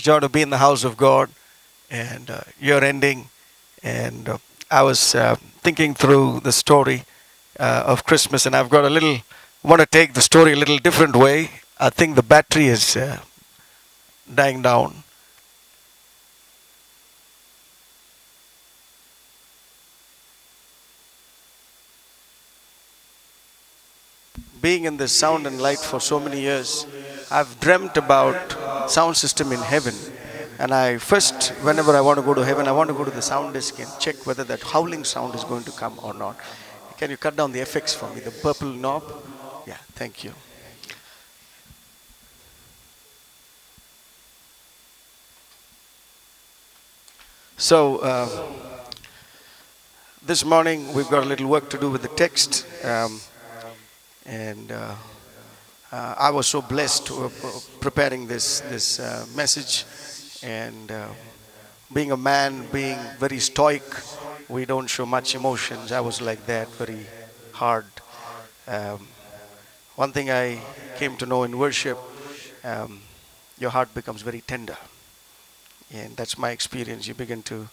joy to be in the house of God and uh, year ending. And uh, I was uh, thinking through the story uh, of Christmas, and I've got a little, want to take the story a little different way. I think the battery is uh, dying down. Being in the sound and light for so many years, I've dreamt about sound system in heaven. And I first, whenever I want to go to heaven, I want to go to the sound desk and check whether that howling sound is going to come or not. Can you cut down the effects for me? The purple knob? Yeah, thank you. So, uh, this morning we've got a little work to do with the text. Um, and uh, uh, I was so blessed uh, preparing this, this uh, message. And uh, being a man, being very stoic, we don't show much emotions. I was like that, very hard. Um, one thing I came to know in worship, um, your heart becomes very tender. And that's my experience. You begin to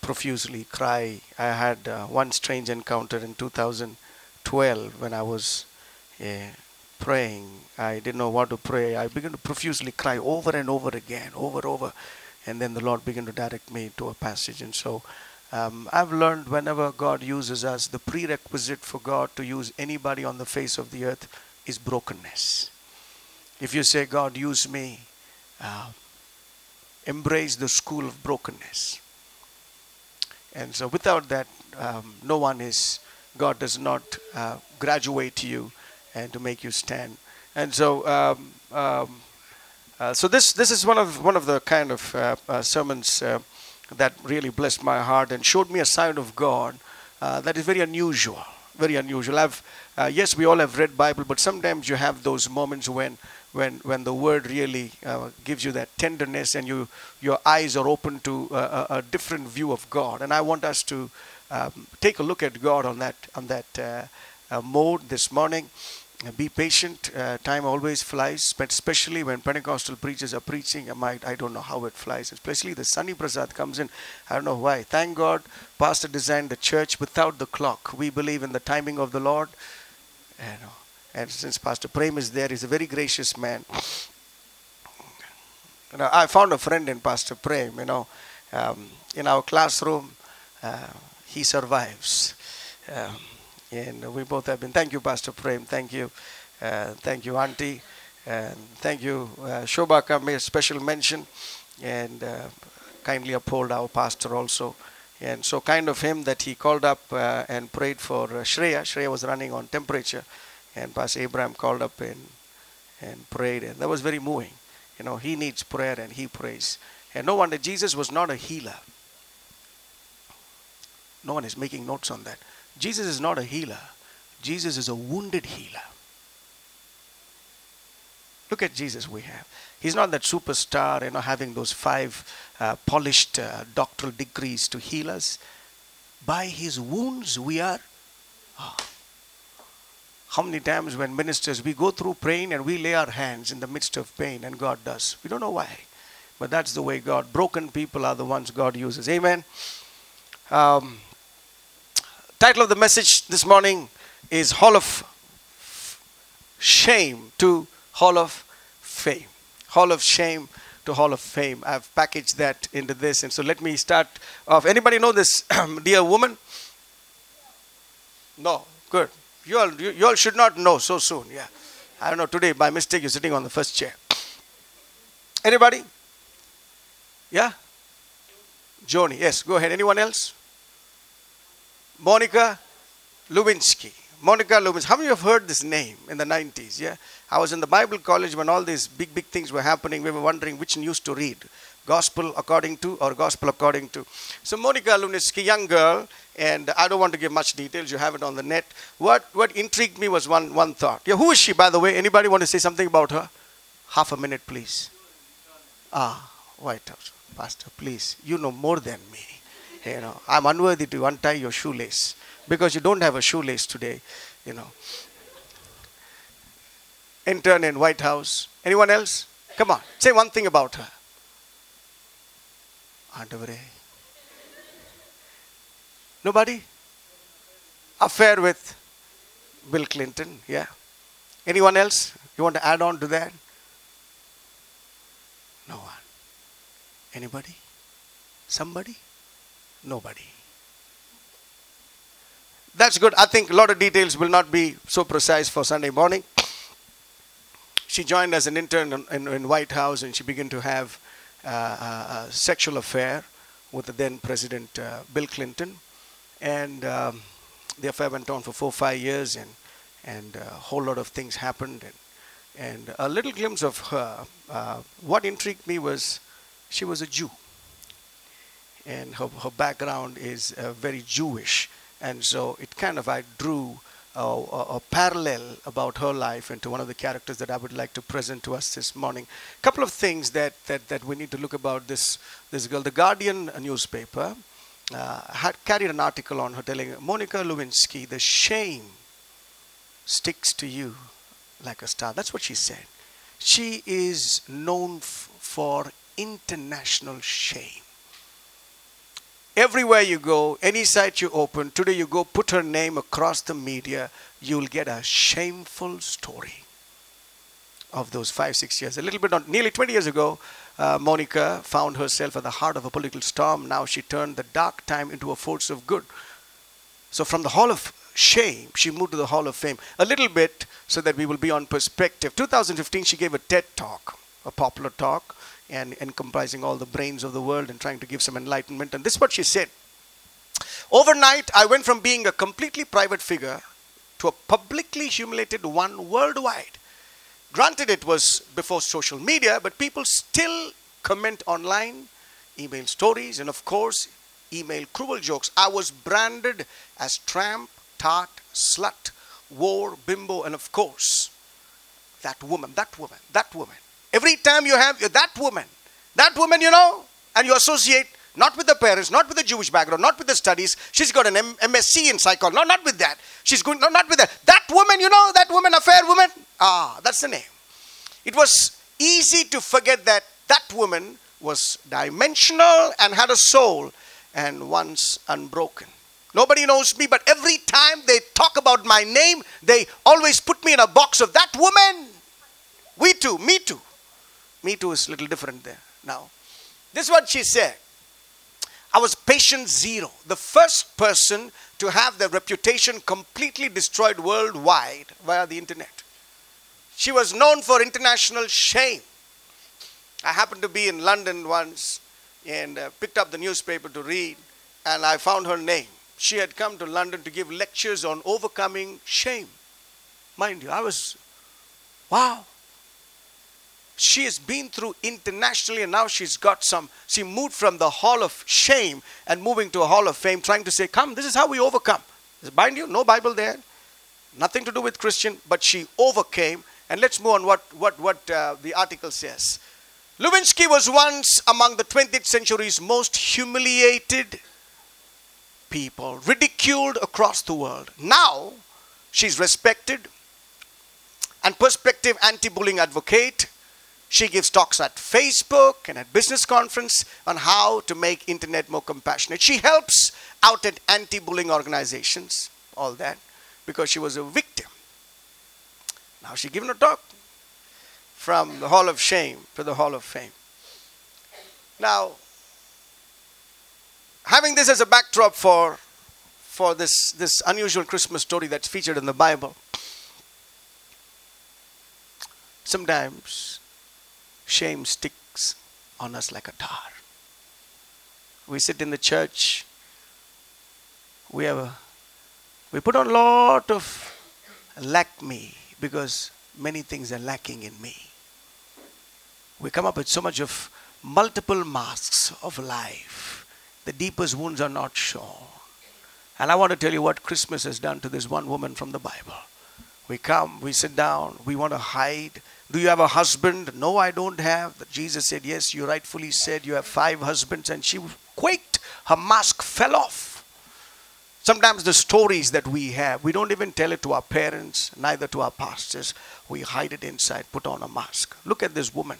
profusely cry. I had uh, one strange encounter in 2012 when I was uh, praying. I didn't know what to pray. I began to profusely cry over and over again, over and over. And then the Lord began to direct me to a passage. And so um, I've learned whenever God uses us, the prerequisite for God to use anybody on the face of the earth is brokenness. If you say, God, use me, uh, embrace the school of brokenness. And so without that, um, no one is, God does not uh, graduate you and to make you stand. And so, um, um, uh, so this this is one of one of the kind of uh, uh, sermons uh, that really blessed my heart and showed me a side of God uh, that is very unusual. Very unusual. I've uh, yes, we all have read Bible, but sometimes you have those moments when when when the Word really gives you that tenderness and you your eyes are open to a, a different view of God. And I want us to um, take a look at God on that on that mode this morning be patient. Uh, time always flies, but especially when Pentecostal preachers are preaching, I might I don't know how it flies. Especially the Sunny Prasad comes in. I don't know why. Thank God, Pastor designed the church without the clock. We believe in the timing of the Lord. And, and since Pastor Prem is there, he's a very gracious man. You know, I found a friend in Pastor Prem. You know, um, in our classroom, uh, he survives. Um, and we both have been. Thank you, Pastor Prem. Thank you. Uh, thank you, Auntie. And thank you, uh, Shobaka made special mention and uh, kindly uphold our pastor also. And so kind of him that he called up uh, and prayed for uh, Shreya. Shreya was running on temperature. And Pastor Abraham called up and, and prayed. And that was very moving. You know, he needs prayer and he prays. And no wonder Jesus was not a healer. No one is making notes on that. Jesus is not a healer, Jesus is a wounded healer. Look at Jesus we have. He's not that superstar, you know, having those five uh, polished uh, doctoral degrees to heal us. By his wounds we are. Oh. How many times when ministers we go through pain and we lay our hands in the midst of pain and God does. We don't know why. But that's the way God. Broken people are the ones God uses. Amen. Um, title of the message this morning is Hall of Shame to Hall of Fame. Hall of Shame to Hall of Fame. I've packaged that into this. And so let me start off. Anybody know this dear woman? No. Good. You all, you, you all should not know so soon. Yeah. I don't know. Today, by mistake, you're sitting on the first chair. Anybody? Yeah? Joni. Yes. Go ahead. Anyone else? Monica Lewinsky. Monica Lewinsky. How many of you have heard this name in the 90s? Yeah. I was in the Bible college when all these big, big things were happening. We were wondering which news to read gospel according to or gospel according to. So, Monica Lewinsky, young girl, and I don't want to give much details. You have it on the net. What, what intrigued me was one, one thought. Yeah, who is she, by the way? Anybody want to say something about her? Half a minute, please. Ah, White House. Pastor, please. You know more than me. You know, I'm unworthy to untie your shoelace because you don't have a shoelace today. You know. Intern in White House. Anyone else? Come on, say one thing about her. ஆண்டவரே nobody affair with bill clinton yeah anyone else you want to add on to that no one anybody somebody nobody. That's good. I think a lot of details will not be so precise for sunday morning. She joined as an intern in, in, white house and she began to have uh, a, sexual affair with the then president uh, bill clinton. And um, the affair went on for four five years and and a whole lot of things happened and and a little glimpse of her uh, what intrigued me was she was a jew and her, her background is uh, very jewish and so it kind of i drew a, a, parallel about her life into one of the characters that i would like to present to us this morning a couple of things that, that, that we need to look about this, this girl the guardian newspaper uh, had carried an article on her telling Monica Lewinsky, the shame sticks to you like a star. That's what she said. She is known f- for international shame. Everywhere you go, any site you open, today you go put her name across the media, you'll get a shameful story of those five, six years. A little bit, nearly 20 years ago, uh, Monica found herself at the heart of a political storm. Now she turned the dark time into a force of good. So from the hall of shame, she moved to the hall of fame. A little bit so that we will be on perspective. 2015, she gave a TED talk, a popular talk, and encompassing all the brains of the world and trying to give some enlightenment. And this is what she said. Overnight, I went from being a completely private figure to a publicly humiliated one worldwide. Granted, it was before social media, but people still comment online, email stories, and of course, email cruel jokes. I was branded as tramp, tart, slut, whore, bimbo, and of course, that woman, that woman, that woman. Every time you have that woman, that woman, you know, and you associate not with the parents, not with the Jewish background, not with the studies. She's got an M- MSc in psychology. No, not with that. She's going, no, not with that. That woman, you know, that woman, a fair woman. Ah, that's the name. It was easy to forget that that woman was dimensional and had a soul and once unbroken. Nobody knows me, but every time they talk about my name, they always put me in a box of that woman. We too, me too. Me too is a little different there now. This is what she said. I was patient zero, the first person to have their reputation completely destroyed worldwide via the internet. She was known for international shame. I happened to be in London once and uh, picked up the newspaper to read, and I found her name. She had come to London to give lectures on overcoming shame. Mind you, I was, wow. She has been through internationally, and now she's got some. She moved from the hall of shame and moving to a hall of fame, trying to say, Come, this is how we overcome. Mind you, no Bible there, nothing to do with Christian, but she overcame. And let's move on what, what, what uh, the article says. Lewinsky was once among the 20th century's most humiliated people, ridiculed across the world. Now, she's respected and prospective anti-bullying advocate. She gives talks at Facebook and at business conference on how to make internet more compassionate. She helps out at anti-bullying organizations, all that, because she was a victim. Now she's given a talk from the Hall of Shame to the Hall of Fame. Now, having this as a backdrop for, for this, this unusual Christmas story that's featured in the Bible, sometimes shame sticks on us like a tar. We sit in the church, we have a, we put on a lot of lack me because many things are lacking in me. We come up with so much of multiple masks of life. The deepest wounds are not shown. And I want to tell you what Christmas has done to this one woman from the Bible. We come, we sit down, we want to hide. Do you have a husband? No, I don't have. Jesus said, Yes, you rightfully said you have five husbands. And she quaked. Her mask fell off. Sometimes the stories that we have, we don't even tell it to our parents, neither to our pastors. We hide it inside, put on a mask. Look at this woman.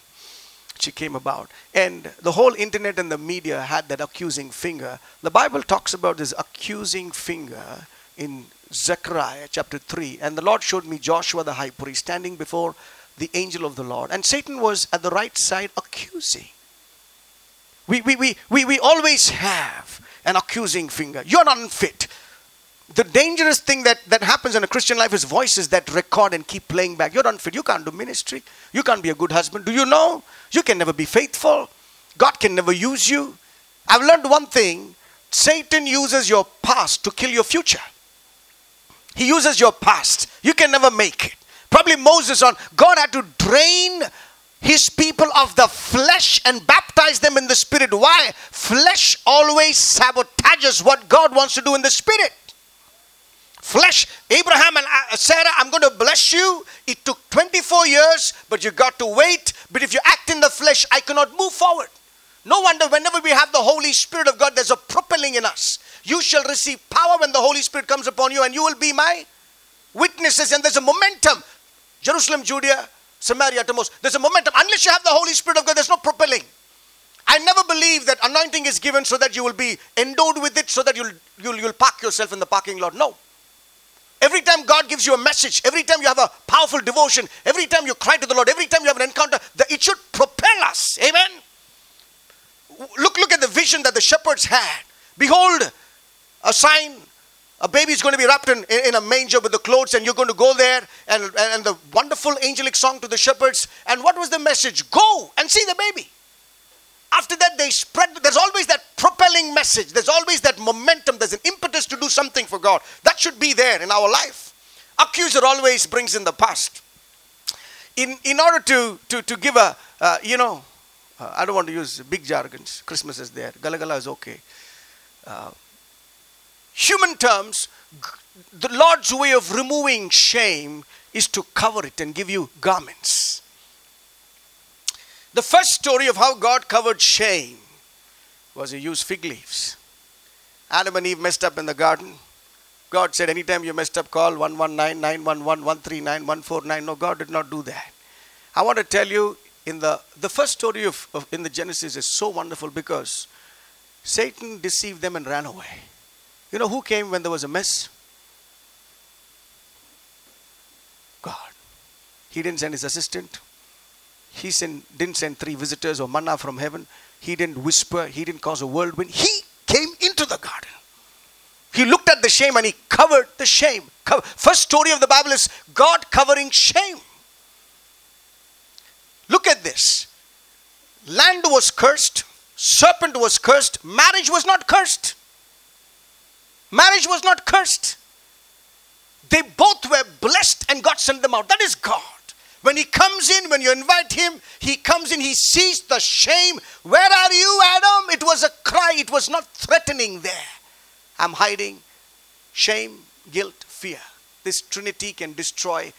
she came about. And the whole internet and the media had that accusing finger. The Bible talks about this accusing finger in Zechariah chapter 3. And the Lord showed me Joshua the high priest standing before the angel of the Lord. And Satan was at the right side accusing. We, we, we, we, we always have an accusing finger. You're unfit. The dangerous thing that, that happens in a Christian life is voices that record and keep playing back. You're unfit. You can't do ministry. You can't be a good husband. Do you know? You can never be faithful. God can never use you. I've learned one thing Satan uses your past to kill your future. He uses your past. You can never make it. Probably Moses on God had to drain his people of the flesh and baptize them in the spirit. Why? Flesh always sabotages what God wants to do in the spirit. Flesh, Abraham and uh, Sarah, I'm going to bless you. It took 24 years, but you got to wait. But if you act in the flesh, I cannot move forward. No wonder whenever we have the Holy Spirit of God, there's a propelling in us. You shall receive power when the Holy Spirit comes upon you, and you will be my witnesses. And there's a momentum. Jerusalem, Judea, Samaria to most. There's a momentum. Unless you have the Holy Spirit of God, there's no propelling. I never believe that anointing is given so that you will be endowed with it, so that you'll, you'll, you'll park yourself in the parking lot. No. Every time God gives you a message, every time you have a powerful devotion, every time you cry to the Lord, every time you have an encounter, it should propel us. Amen. Look, look at the vision that the shepherds had. Behold, a sign a baby is going to be wrapped in, in a manger with the clothes, and you're going to go there, and, and the wonderful angelic song to the shepherds. And what was the message? Go and see the baby. After that, they spread. There's always that propelling message. There's always that momentum. There's an impetus to do something for God. That should be there in our life. Accuser always brings in the past. In, in order to, to, to give a, uh, you know, uh, I don't want to use big jargons. Christmas is there. Galagala is okay. Uh, human terms, the Lord's way of removing shame is to cover it and give you garments. The first story of how God covered shame was He used fig leaves. Adam and Eve messed up in the garden. God said, Anytime you messed up, call 119 911 139 149. No, God did not do that. I want to tell you, in the, the first story of, of in the Genesis is so wonderful because Satan deceived them and ran away. You know who came when there was a mess? God. He didn't send his assistant. He didn't send three visitors or manna from heaven. He didn't whisper. He didn't cause a whirlwind. He came into the garden. He looked at the shame and he covered the shame. First story of the Bible is God covering shame. Look at this. Land was cursed, serpent was cursed, marriage was not cursed. Marriage was not cursed. They both were blessed and God sent them out. That is God. When He comes in, when you invite Him, He comes in, He sees the shame. Where are you, Adam? It was a cry, it was not threatening there. I'm hiding. Shame, guilt, fear. This trinity can destroy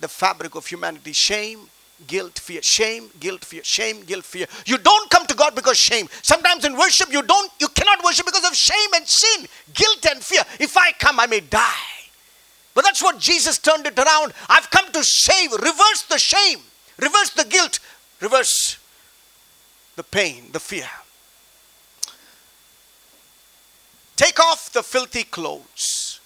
the fabric of humanity. Shame, guilt, fear. Shame, guilt, fear. Shame, guilt, fear. You don't come to God because shame. Sometimes in worship you don't you cannot worship because of shame and sin, guilt and fear. If I come I may die. But that's what Jesus turned it around. I've come to save, reverse the shame, reverse the guilt, reverse the pain, the fear. Take off the filthy clothes,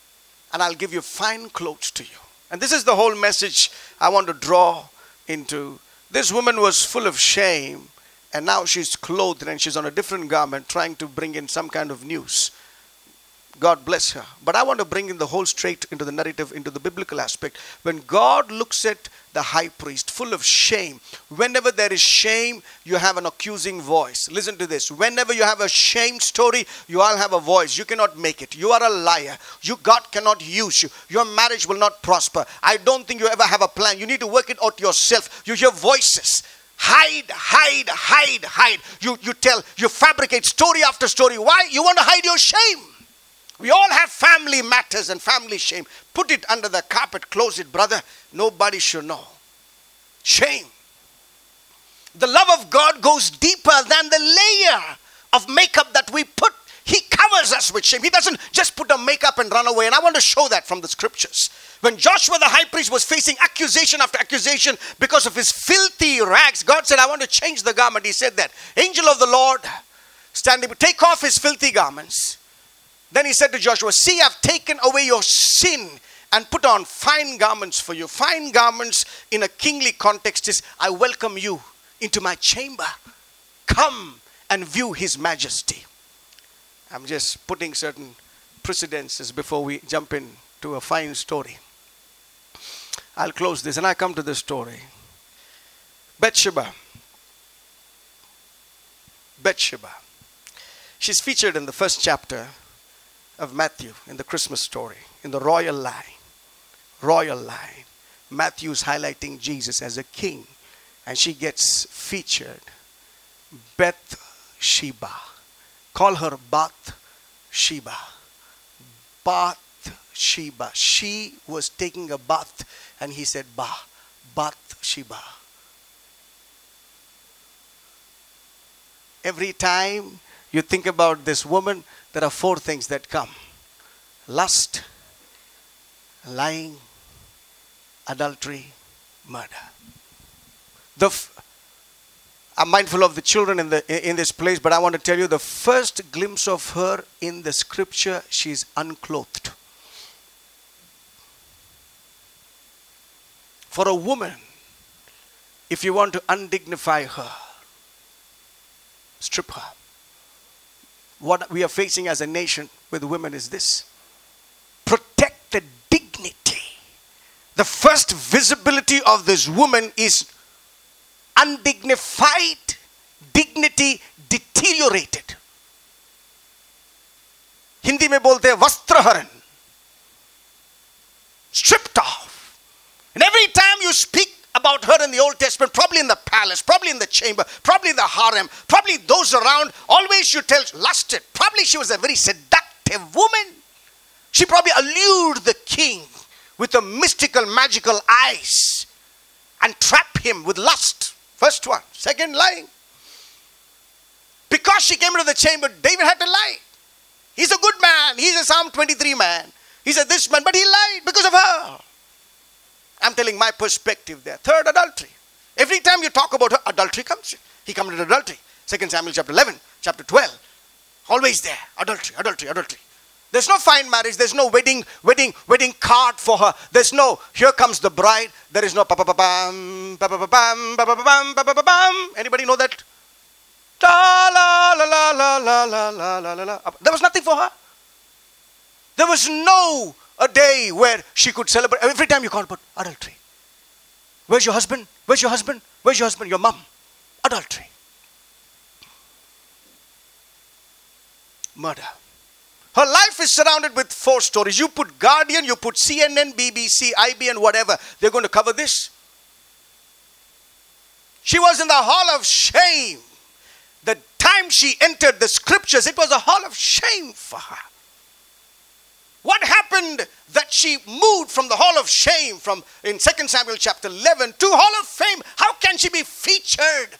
and I'll give you fine clothes to you. And this is the whole message I want to draw into this woman was full of shame and now she's clothed and she's on a different garment trying to bring in some kind of news God bless her. But I want to bring in the whole straight into the narrative, into the biblical aspect. When God looks at the high priest full of shame, whenever there is shame, you have an accusing voice. Listen to this. Whenever you have a shame story, you all have a voice. You cannot make it. You are a liar. You God cannot use you. Your marriage will not prosper. I don't think you ever have a plan. You need to work it out yourself. You hear voices hide, hide, hide, hide. You, you tell, you fabricate story after story. Why? You want to hide your shame. We all have family matters and family shame. Put it under the carpet, close it, brother. Nobody should know. Shame. The love of God goes deeper than the layer of makeup that we put. He covers us with shame. He doesn't just put on makeup and run away. And I want to show that from the scriptures. When Joshua the high priest was facing accusation after accusation because of his filthy rags, God said, I want to change the garment. He said that. Angel of the Lord standing, take off his filthy garments. Then he said to Joshua, See, I've taken away your sin and put on fine garments for you. Fine garments in a kingly context is I welcome you into my chamber. Come and view his majesty. I'm just putting certain precedences before we jump into a fine story. I'll close this and I come to the story. Bathsheba. Bathsheba. She's featured in the first chapter of Matthew in the Christmas story, in the royal line royal line. Matthew's highlighting Jesus as a king, and she gets featured. Beth Sheba. Call her Bath Sheba. Bath Sheba. She was taking a bath, and he said, Ba, Bath Sheba. Every time you think about this woman, there are four things that come lust, lying, adultery, murder. The f- I'm mindful of the children in, the, in this place, but I want to tell you the first glimpse of her in the scripture, she's unclothed. For a woman, if you want to undignify her, strip her What we are facing as a nation with women is this protect the dignity the first visibility of this woman is undignified, dignity deteriorated. Hindi में बोलते हैं वस्त्रहरण stripped off. And every time you speak about her in the Old Testament, probably in the palace, probably in the chamber, probably the harem, probably those around, always you tell lusted. Probably she was a very seductive woman. She probably allured the king with a mystical, magical eyes and trap him with lust. First one. Second, lying. Because she came into the chamber, David had to lie. He's a good man. He's a Psalm 23 man. He's a this man, but he lied because of her. I'm telling my perspective there. Third, adultery. Every time you talk about her, adultery comes. He committed adultery. Second Samuel chapter 11, chapter 12. Always there. Adultery, adultery, adultery. There's no fine marriage. There's no wedding, wedding, wedding card for her. There's no, here comes the bride. There is no pa pa pa bam, pa pa pa bam, pa pa pa bam, pa pa pa bam. Anybody know that? La la la la la la la la la la. There was nothing for her. There was no a day where she could celebrate. Every time you call about adultery. Where's your husband? Where's your husband? Where's your husband? Your mom. Adultery. Murder. Her life is surrounded with four stories. You put Guardian, you put CNN, BBC, IBN, whatever. They're going to cover this. She was in the hall of shame. The time she entered the scriptures, it was a hall of shame for her. What happened that she moved from the hall of shame from in 2 Samuel chapter 11 to hall of fame? How can she be featured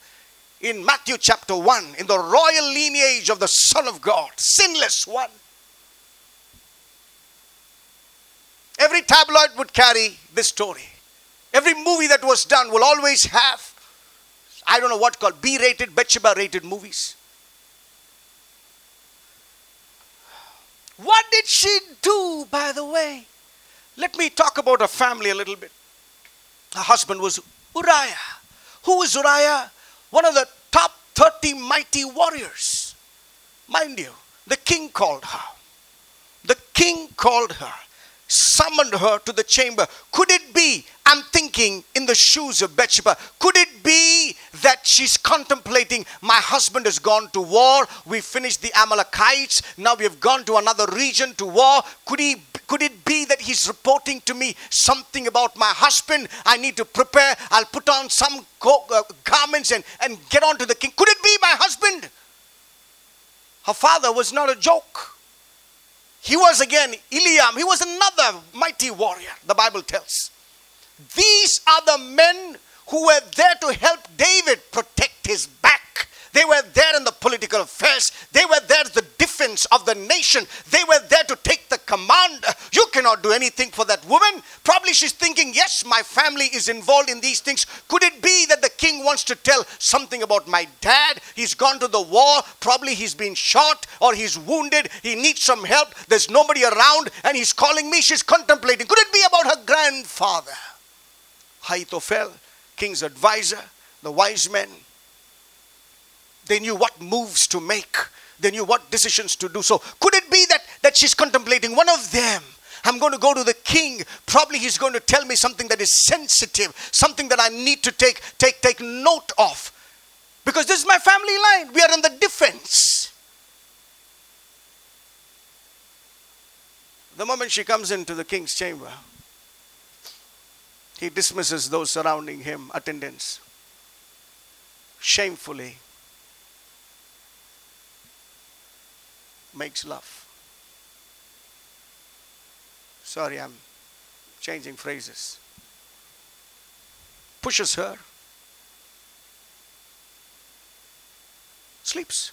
in Matthew chapter 1 in the royal lineage of the Son of God, sinless one? Every tabloid would carry this story. Every movie that was done will always have, I don't know what called B rated, Bathsheba rated movies. What did she do, by the way? Let me talk about her family a little bit. Her husband was Uriah. Who was Uriah? One of the top 30 mighty warriors. Mind you, the king called her. The king called her summoned her to the chamber. Could it be, I'm thinking in the shoes of Bathsheba, could it be that she's contemplating, my husband has gone to war, we finished the Amalekites, now we have gone to another region to war. Could he could it be that he's reporting to me something about my husband? I need to prepare. I'll put on some uh, garments and, and get on to the king. Could it be my husband? Her father was not a joke. He was again Eliam. He was another mighty warrior, the Bible tells. These are the men who were there to help David protect his back. They were there in the political affairs. They were there as the of the nation. They were there to take the command. You cannot do anything for that woman. Probably she's thinking, yes, my family is involved in these things. Could it be that the king wants to tell something about my dad? He's gone to the war. Probably he's been shot or he's wounded. He needs some help. There's nobody around and he's calling me. She's contemplating. Could it be about her grandfather? Ahithophel, king's advisor, the wise men. They knew what moves to make. They knew what decisions to do. So could it be that, that she's contemplating one of them? I'm going to go to the king. Probably he's going to tell me something that is sensitive, something that I need to take, take, take note of. Because this is my family line. We are on the defense. The moment she comes into the king's chamber, he dismisses those surrounding him, attendants, shamefully makes love. Sorry, I'm changing phrases. Pushes her, sleeps.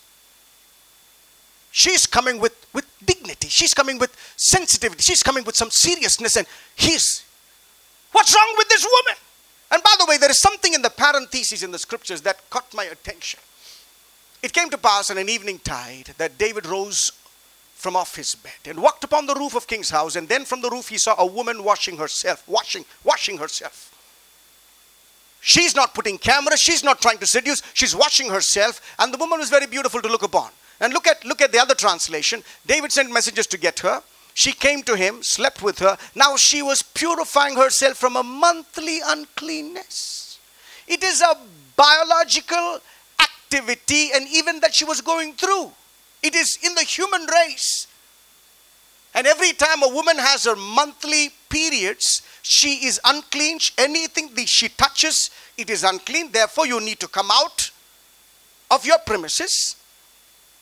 She's coming with, with dignity. She's coming with sensitivity. She's coming with some seriousness. And he's, what's wrong with this woman? And by the way, there is something in the parentheses in the scriptures that caught my attention. It came to pass on an evening tide that David rose from off his bed and walked upon the roof of king's house. And then from the roof he saw a woman washing herself washing washing herself. She's not putting camera she's not trying to seduce. She's washing herself. And the woman was very beautiful to look upon. And look at look at the other translation. David sent messengers to get her. She came to him slept with her. Now she was purifying herself from a monthly uncleanness. It is a biological activity and even that she was going through it is in the human race. And every time a woman has her monthly periods, she is unclean. Anything she touches, it is unclean. Therefore, you need to come out of your premises,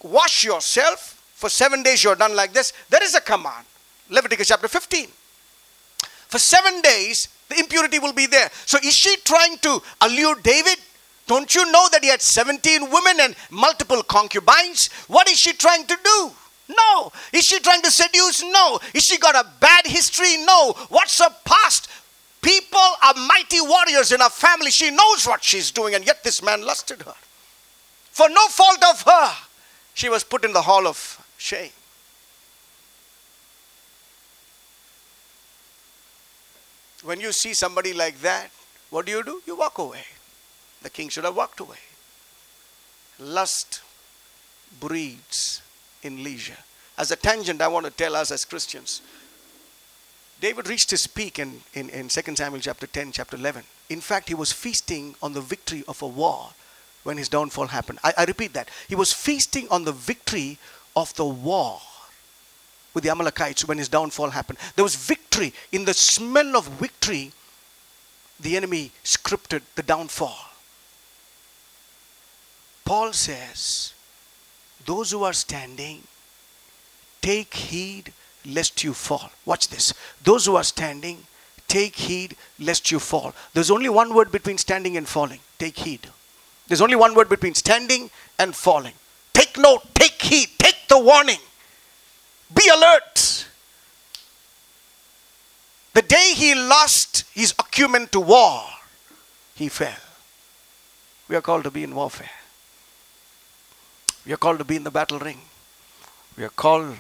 wash yourself. For seven days, you're done like this. There is a command. Leviticus chapter 15. For seven days, the impurity will be there. So, is she trying to allure David? Don't you know that he had 17 women and multiple concubines? What is she trying to do? No. Is she trying to seduce? No. Is she got a bad history? No. What's her past? People are mighty warriors in her family. She knows what she's doing, and yet this man lusted her. For no fault of her, she was put in the hall of shame. When you see somebody like that, what do you do? You walk away. The king should have walked away. Lust breeds in leisure. As a tangent, I want to tell us as Christians David reached his peak in, in, in 2 Samuel chapter 10, chapter 11. In fact, he was feasting on the victory of a war when his downfall happened. I, I repeat that. He was feasting on the victory of the war with the Amalekites when his downfall happened. There was victory. In the smell of victory, the enemy scripted the downfall. Paul says, Those who are standing, take heed lest you fall. Watch this. Those who are standing, take heed lest you fall. There's only one word between standing and falling. Take heed. There's only one word between standing and falling. Take note, take heed, take the warning. Be alert. The day he lost his acumen to war, he fell. We are called to be in warfare. We are called to be in the battle ring. We are called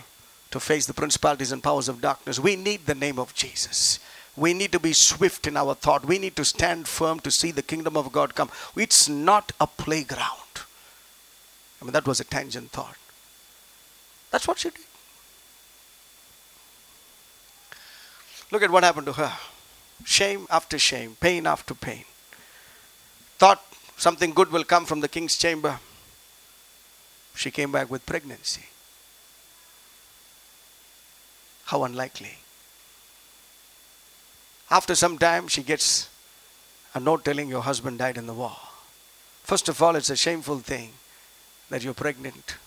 to face the principalities and powers of darkness. We need the name of Jesus. We need to be swift in our thought. We need to stand firm to see the kingdom of God come. It's not a playground. I mean, that was a tangent thought. That's what she did. Look at what happened to her shame after shame, pain after pain. Thought something good will come from the king's chamber she came back with pregnancy. How unlikely. After some time, she gets a note telling your husband died in the war. First of all, it's a shameful thing that you're pregnant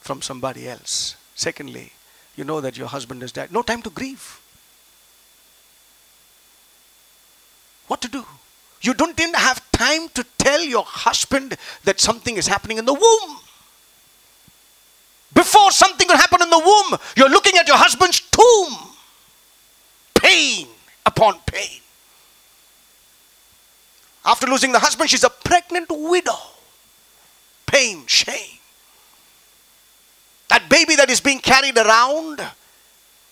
from somebody else. Secondly, you know that your husband has died. No time to grieve. What to do? You don't even have time to tell your husband that something is happening in the womb. Before something could happen in the womb, You're looking at your husband's tomb. Pain upon pain. After losing the husband, she's a pregnant widow. Pain, shame. That baby that is being carried around,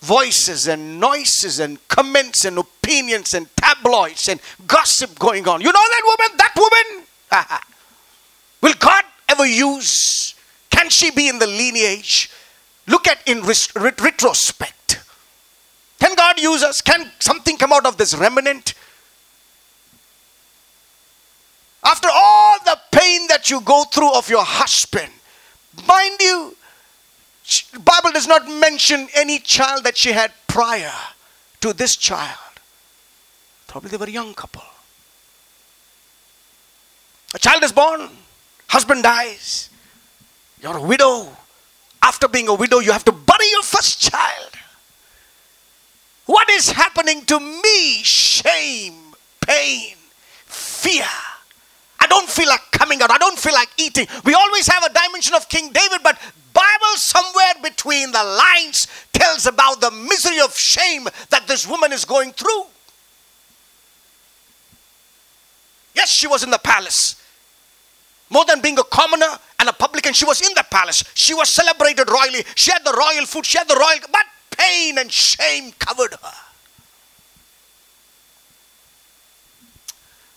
voices and noises and comments and opinions and tabloids and gossip going on. You know that woman? That woman? Will God ever use? Can she be in the lineage? Look at in retrospect. Can God use us? Can something come out of this remnant? After all the pain that you go through of your husband, mind you, Bible does not mention any child that she had prior to this child. Probably they were a young couple. A child is born, husband dies, you're a widow. After being a widow, you have to bury your first child. What is happening to me? Shame, pain, fear. I don't feel like coming out. I don't feel like eating. We always have a dimension of King David, but Bible somewhere between the lines tells about the misery of shame that this woman is going through. Yes, she was in the palace. More than being a commoner and a publican, she was in the palace. She was celebrated royally. She had the royal food, she had the royal, but pain and shame covered her.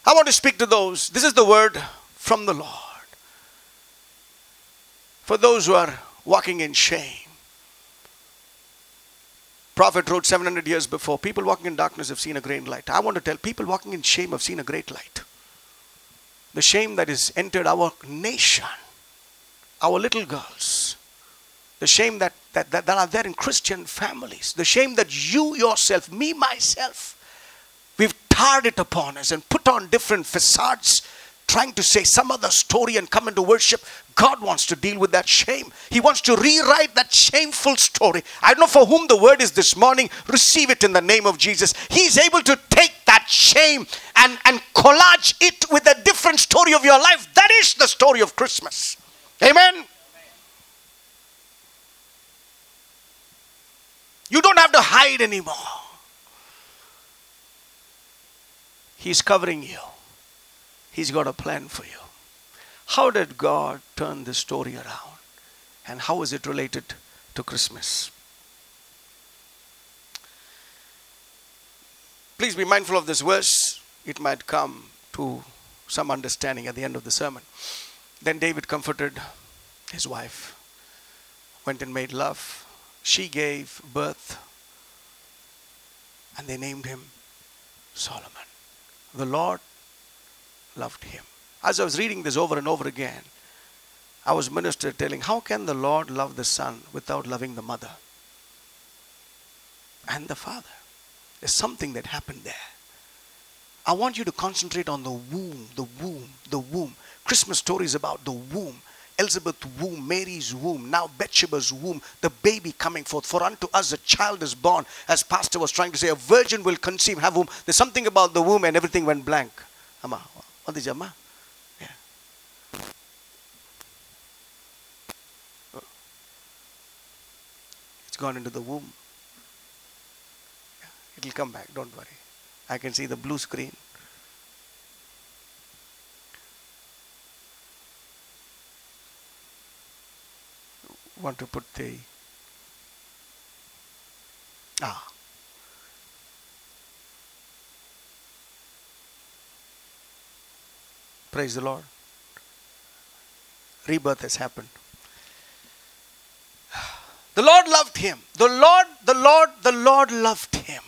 I want to speak to those. This is the word from the Lord. For those who are walking in shame. Prophet wrote 700 years before people walking in darkness have seen a great light. I want to tell people walking in shame have seen a great light. The shame that has entered our nation, our little girls, the shame that, that, that, that are there in Christian families, the shame that you yourself, me myself, we've tarred it upon us and put on different facades trying to say some other story and come into worship. God wants to deal with that shame. He wants to rewrite that shameful story. I don't know for whom the word is this morning. Receive it in the name of Jesus. He's able to take that shame and, and collage it with a different story of your life. That is the story of Christmas. Amen. You don't have to hide anymore. He's covering you. He's got a plan for you. How did God turn this story around? And how is it related to Christmas? Please be mindful of this verse. It might come to some understanding at the end of the sermon. Then David comforted his wife, went and made love. She gave birth, and they named him Solomon. The Lord loved him. As I was reading this over and over again, I was ministered telling, How can the Lord love the Son without loving the mother and the father? There's something that happened there. I want you to concentrate on the womb, the womb, the womb. Christmas stories about the womb. Elizabeth's womb, Mary's womb, now Bathsheba's womb, the baby coming forth. For unto us a child is born. As Pastor was trying to say, a virgin will conceive, have womb. There's something about the womb and everything went blank. Amma, what is Amma? Yeah. It's gone into the womb. Yeah. It'll come back, don't worry. I can see the blue screen. Want to put the ah Praise the Lord. Rebirth has happened. The Lord loved him. The Lord, the Lord, the Lord loved him.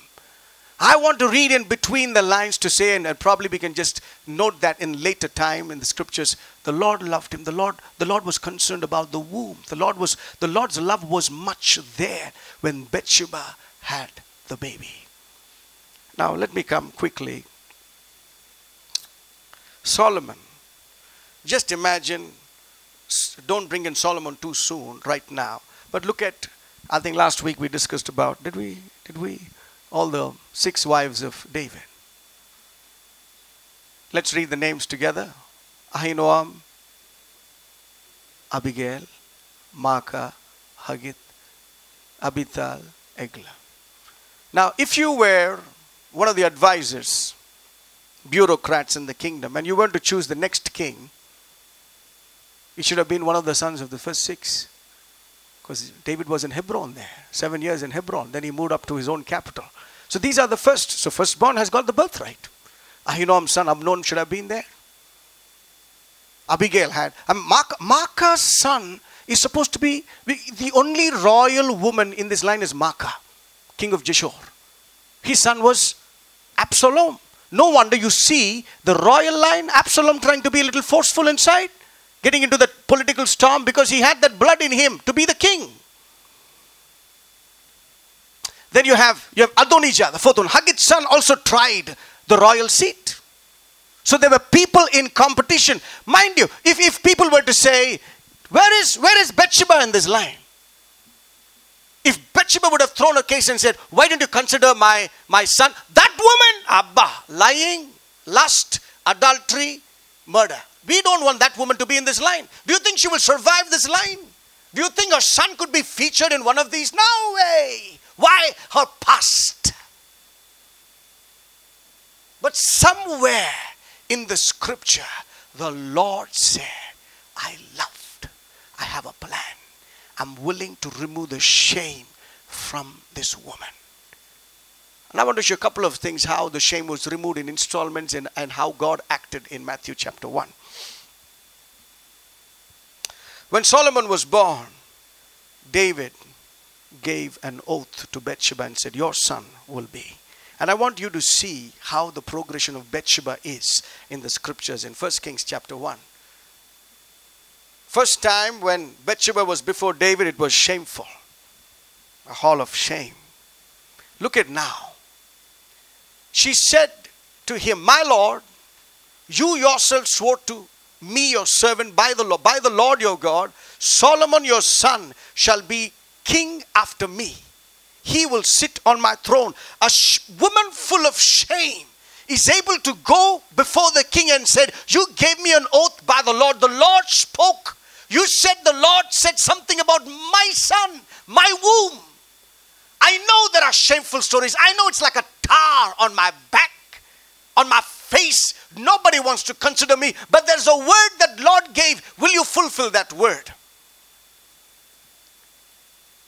I want to read in between the lines to say, and probably we can just note that in later time in the scriptures, the Lord loved him. The Lord, the Lord was concerned about the womb. The Lord was, the Lord's love was much there when Bathsheba had the baby. Now let me come quickly Solomon. Just imagine, don't bring in Solomon too soon, right now. But look at, I think last week we discussed about, did we, did we, all the six wives of David. Let's read the names together. Ahinoam, Abigail, Maacah, Haggith, Abital, Eglah. Now, if you were one of the advisors, bureaucrats in the kingdom, and you were to choose the next king, it should have been one of the sons of the first six. Because David was in Hebron there, seven years in Hebron. Then he moved up to his own capital. So these are the first. So firstborn has got the birthright. Ahinoam's son Amnon should have been there. Abigail had. And Maacah's son is supposed to be the only royal woman in this line is Maacah, king of Jeshur. His son was Absalom. No wonder you see the royal line, Absalom trying to be a little forceful inside, getting into the political storm because he had that blood in him to be the king. Then you have you have Adonijah, the fourth one. Haggith's son also tried the royal seat. So there were people in competition. Mind you, if, if people were to say, where is, where is Bathsheba in this line? If Bathsheba would have thrown a case and said, Why don't you consider my, my son? That woman, Abba, lying, lust, adultery, murder. We don't want that woman to be in this line. Do you think she will survive this line? Do you think her son could be featured in one of these? No way. Why? Her past. But somewhere in the scripture, the Lord said, I loved, I have a plan. I'm willing to remove the shame from this woman. And I want to show a couple of things how the shame was removed in installments and, and how God acted in Matthew chapter 1. When Solomon was born, David gave an oath to Bathsheba and said, Your son will be. And I want you to see how the progression of Bathsheba is in the scriptures in 1 Kings chapter 1. First time when Bathsheba was before David, it was shameful. A hall of shame. Look at now. She said to him, My Lord, you yourself swore to me, your servant, by the Lord, by the Lord your God, Solomon your son shall be king after me. He will sit on my throne. A sh- woman full of shame is able to go before the king and said, You gave me an oath by the Lord. The Lord spoke you said the Lord said something about my son, my womb. I know there are shameful stories. I know it's like a tar on my back, on my face. Nobody wants to consider me, but there's a word that Lord gave. Will you fulfill that word?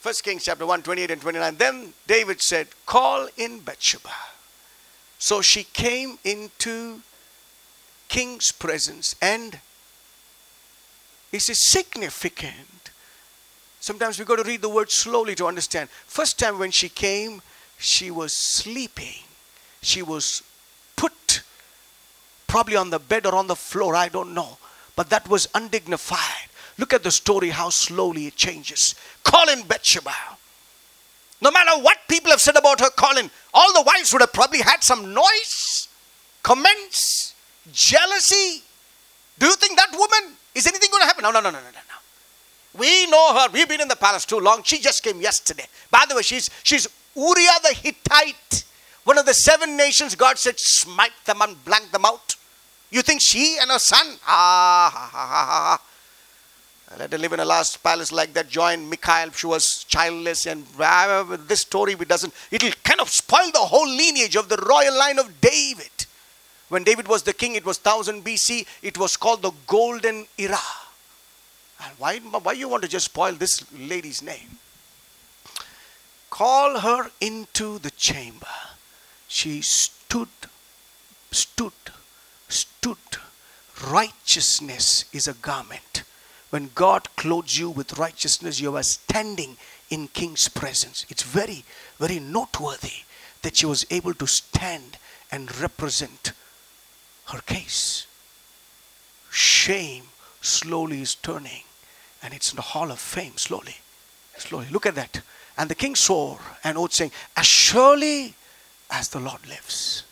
First Kings chapter 1, 28 and 29. Then David said, Call in Bathsheba. So she came into king's presence and is significant. Sometimes we got to read the word slowly to understand. First time when she came, she was sleeping. She was put probably on the bed or on the floor, I don't know. But that was undignified. Look at the story, how slowly it changes. Call in Bathsheba. No matter what people have said about her, calling, all the wives would have probably had some noise, comments, jealousy. Do you think that woman is anything going to happen? No, no, no, no, no, no. We know her. We've been in the palace too long. She just came yesterday. By the way, she's she's Uriah the Hittite, one of the seven nations. God said, smite them and blank them out. You think she and her son? Ah, ha, ha, ha, ha. Let her live in a last palace like that. Join Michal. She was childless, and uh, this story doesn't. It'll kind of spoil the whole lineage of the royal line of David. When David was the king, it was 1000 BC. It was called the Golden Era. Why, why you want to just spoil this lady's name? Call her into the chamber. She stood, stood, stood. Righteousness is a garment. When God clothes you with righteousness, you are standing in King's presence. It's very, very noteworthy that she was able to stand and represent her case. Shame slowly is turning, and it's in the hall of fame slowly. Slowly. Look at that. And the king swore an oath saying, As surely as the Lord lives,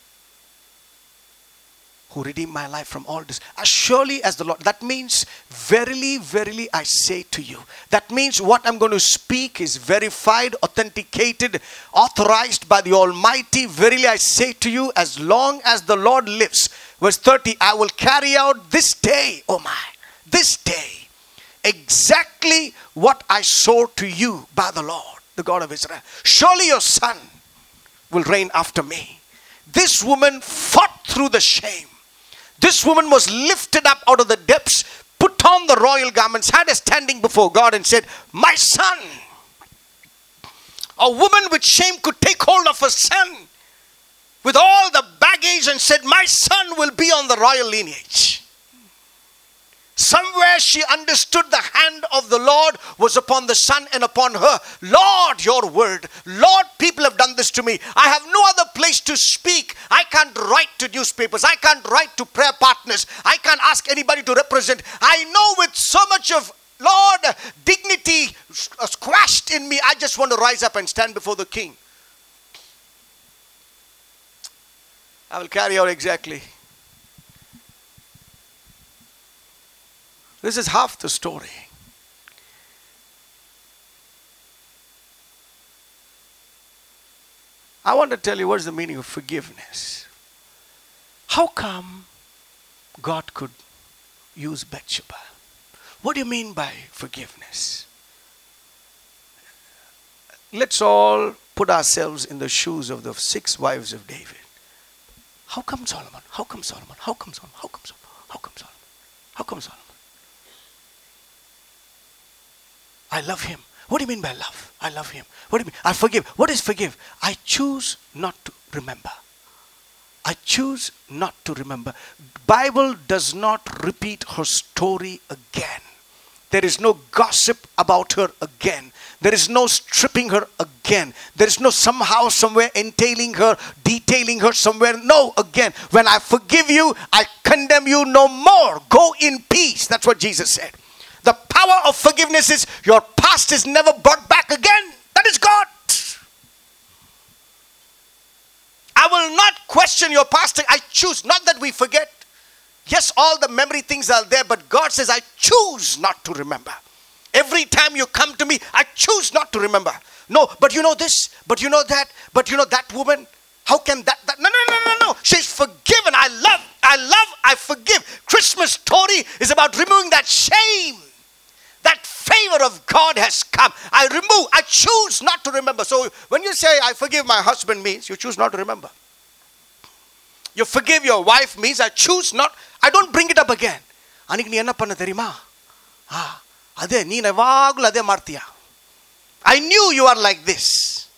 who redeemed my life from all this. As surely as the Lord. That means, verily, verily, I say to you. That means what I'm going to speak is verified, authenticated, authorized by the Almighty. Verily, I say to you, as long as the Lord lives. Verse 30 I will carry out this day, oh my, this day, exactly what I swore to you by the Lord. the God of Israel, surely your son will reign after me. This woman fought through the shame. This woman was lifted up out of the depths, put on the royal garments, had a standing before God, and said, My son. A woman with shame could take hold of her son with all the baggage and said, My son will be on the royal lineage. Somewhere she understood the hand of the Lord was upon the son and upon her. Lord, your word. Lord, people have done this to me. I have no other place to speak. I can't write to newspapers. I can't write to prayer partners. I can't ask anybody to represent. I know with so much of Lord, dignity uh, squashed in me. I just want to rise up and stand before the king. I will carry out exactly This is half the story. I want to tell you what's the meaning of forgiveness. How come God could use Bathsheba? What do you mean by forgiveness? Let's all put ourselves in the shoes of the six wives of David. How come Solomon? How come Solomon? How come Solomon? How come Solomon? How come Solomon? How come Solomon? I love him. What do you mean by love? I love him. What do you mean? I forgive. What is forgive? I choose not to remember. I choose not to remember. Bible does not repeat her story again. There is no gossip about her again. There is no stripping her again. There is no somehow, somewhere entailing her, detailing her somewhere. No, again. When I forgive you, I condemn you no more. Go in peace. That's what Jesus said. The power of forgiveness is your past is never brought back again. That is God. I will not question your past. I choose, not that we forget. Yes, all the memory things are there, but God says, I choose not to remember. Every time you come to me, I choose not to remember. No, but you know this, but you know that, but you know that woman. How can that, that? No, no, no, no, no. She's forgiven. I love, I love, I forgive. Christmas story is about removing that shame that favor of God has come. I remove, I choose not to remember. So when you say, I forgive my husband, means you choose not to remember. You forgive your wife means I choose not, I don't bring it up again. I knew you are like this.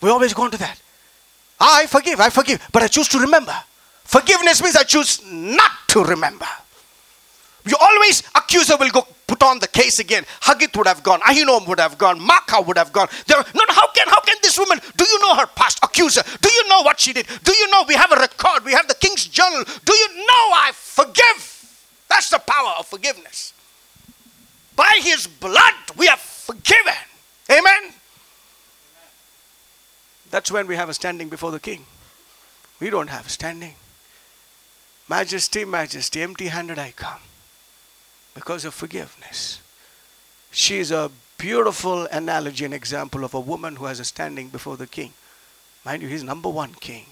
We always go into that. I forgive, I forgive, but I choose to remember. Forgiveness means I choose not to remember. You always, accuser will go put on the case again. Haggith would have gone. Ahinoam would have gone. Maacah would have gone. There, no, how can, how can this woman, do you know her past? Accuser, do you know what she did? Do you know we have a record? We have the king's journal. Do you know I forgive? That's the power of forgiveness. By his blood, we are forgiven. Amen. That's when we have a standing before the king. We don't have standing. Majesty, majesty, empty handed I come because of forgiveness. She is a beautiful analogy and example of a woman who has a standing before the king. Mind you, he's number one king.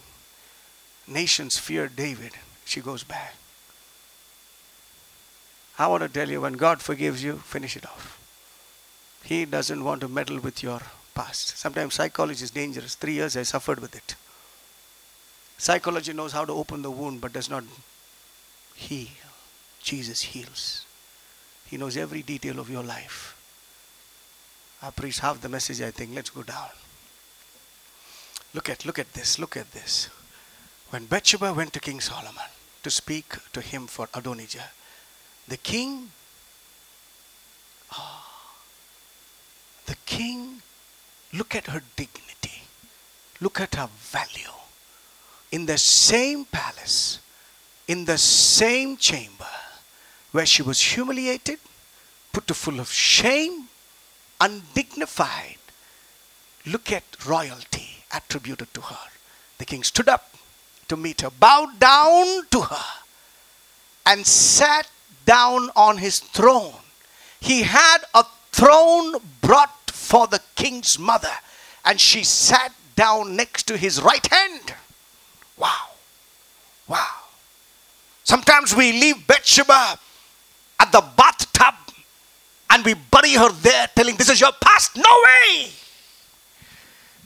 Nations fear David. She goes back. I want to tell you when God forgives you, finish it off. He doesn't want to meddle with your past. Sometimes psychology is dangerous. Three years I suffered with it. Psychology knows how to open the wound but does not heal. Jesus heals. He knows every detail of your life. I preached half the message, I think. Let's go down. Look at, look at this, look at this. When Bathsheba went to King Solomon to speak to him for Adonijah, the king, oh, the king, look at her dignity, look at her value. In the same palace, in the same chamber, where she was humiliated, put to full of shame, undignified. Look at royalty attributed to her. The king stood up to meet her, bowed down to her, and sat down on his throne. He had a throne brought for the king's mother, and she sat down next to his right hand. Wow. Wow. Sometimes we leave Bathsheba at the bathtub and we bury her there, telling, This is your past. No way!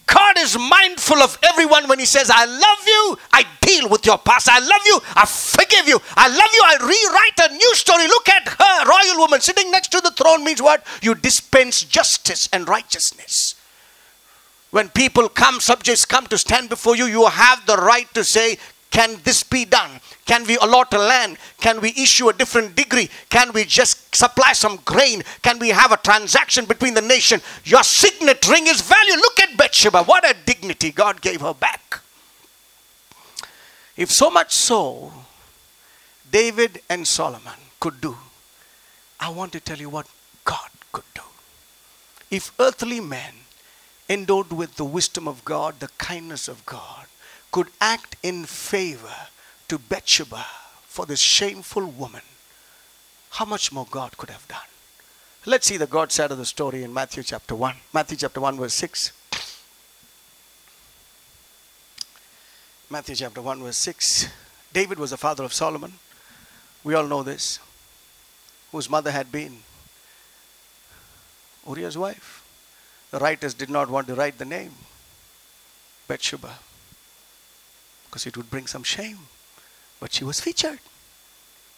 God is mindful of everyone when He says, I love you, I deal with your past. I love you, I forgive you. I love you, I rewrite a new story. Look at her, royal woman sitting next to the throne means what? You dispense justice and righteousness. When people come, subjects come to stand before you, you have the right to say, Can this be done? Can we allot a land? Can we issue a different degree? Can we just supply some grain? Can we have a transaction between the nation? Your signet ring is value. Look at Bathsheba. What a dignity God gave her back. If so much so, David and Solomon could do, I want to tell you what God could do. If earthly men, endowed with the wisdom of God, the kindness of God, could act in favor to Bathsheba for this shameful woman, how much more God could have done? Let's see the God side of the story in Matthew chapter 1. Matthew chapter 1, verse 6. Matthew chapter 1, verse 6. David was the father of Solomon. We all know this. Whose mother had been Uriah's wife. The writers did not want to write the name Bathsheba because it would bring some shame but she was featured.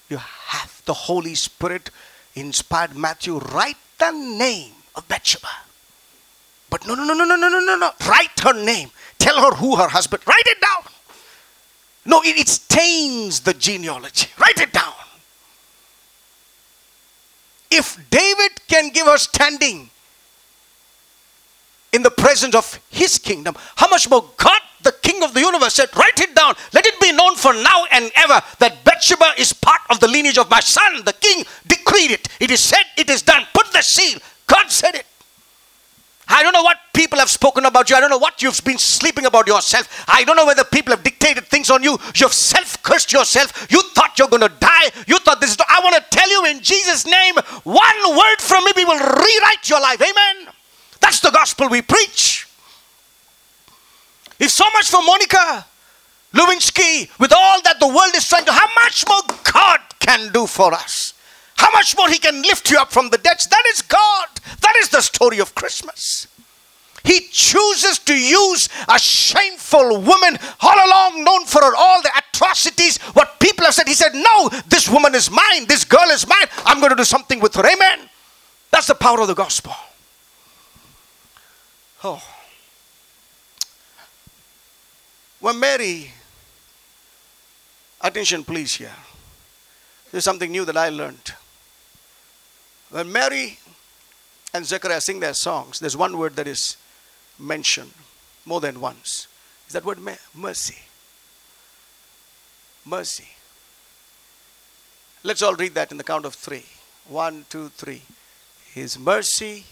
You have the Holy Spirit inspired Matthew, write the name of Bathsheba. But no, no, no, no, no, no, no, no, no. Write her name. Tell her who her husband. Write it down. No, it, it stains the genealogy. Write it down. If David can give her standing in the presence of his kingdom, how much more God the king of the universe said, Write it down. Let it be known for now and ever that Bathsheba is part of the lineage of my son. The king decreed it. It is said, it is done. Put the seal. God said it. I don't know what people have spoken about you. I don't know what you've been sleeping about yourself. I don't know whether people have dictated things on you. You've self cursed yourself. You thought you're going to die. You thought this is. I want to tell you in Jesus' name, one word from me we will rewrite your life. Amen. That's the gospel we preach. If so much for Monica Lewinsky, with all that the world is trying to, how much more God can do for us? How much more He can lift you up from the dead? That is God. That is the story of Christmas. He chooses to use a shameful woman, all along known for her, all the atrocities, what people have said. He said, No, this woman is mine, this girl is mine. I'm going to do something with her. Amen. That's the power of the gospel. Oh. When Mary, attention please here, there's something new that I learned. When Mary and Zechariah sing their songs, there's one word that is mentioned more than once. Is that word mercy? Mercy. Let's all read that in the count of three. One, two, three. His mercy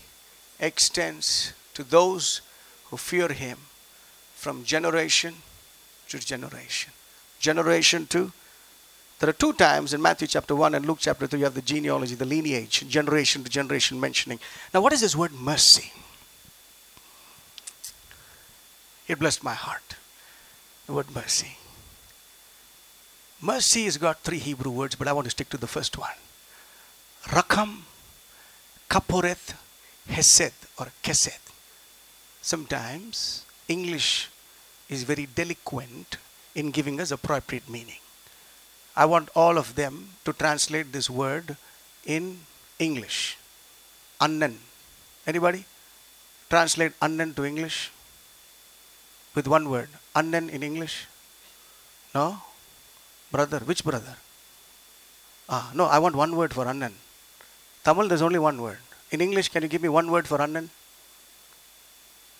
extends to those who fear him from generation to generation. Generation two. There are two times in Matthew chapter 1 and Luke chapter 3 you have the genealogy, the lineage, generation to generation mentioning. Now, what is this word mercy? It blessed my heart. The word mercy. Mercy has got three Hebrew words, but I want to stick to the first one. Rakam, Kaporeth, Hesed, or Kesed. Sometimes English is very delinquent in giving us appropriate meaning. I want all of them to translate this word in English. Annan. Anybody? Translate Annan to English with one word. Annan in English? No? Brother. Which brother? Ah, no, I want one word for Annan. Tamil, there's only one word. In English, can you give me one word for Annan?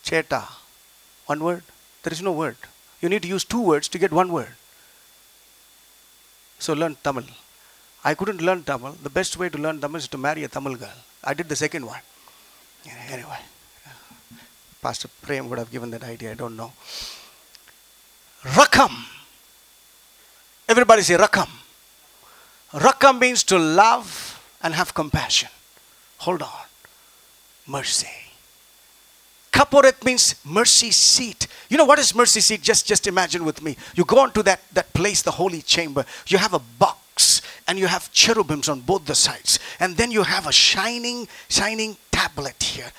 Cheta. One word? There is no word. You need to use two words to get one word. So learn Tamil. I couldn't learn Tamil. The best way to learn Tamil is to marry a Tamil girl. I did the second one. Anyway, Pastor Prem would have given that idea. I don't know. Rakam. Everybody say Rakam. Rakam means to love and have compassion. Hold on. Mercy. Kaporet means mercy seat. You know what is mercy seat? Just, just imagine with me. You go into that, that place, the holy chamber. You have a box and you have cherubims on both the sides. And then you have a shining, shining tablet here.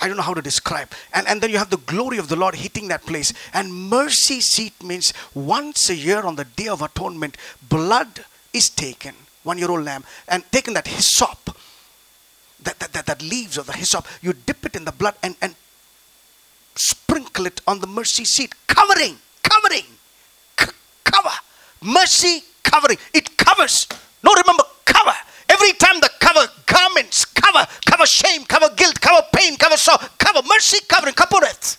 I don't know how to describe. And, and then you have the glory of the Lord hitting that place. And mercy seat means once a year on the day of atonement, blood is taken, one year old lamb, and taken that hyssop, that, that, that, that leaves of the hyssop, you dip it in the blood and, and sprinkle it on the mercy seat, covering, covering, c- cover. Mercy covering. It covers. No, remember, cover. Every time the cover, garments, cover, cover shame, cover guilt, cover pain, cover sorrow, cover mercy, covering, kapureth.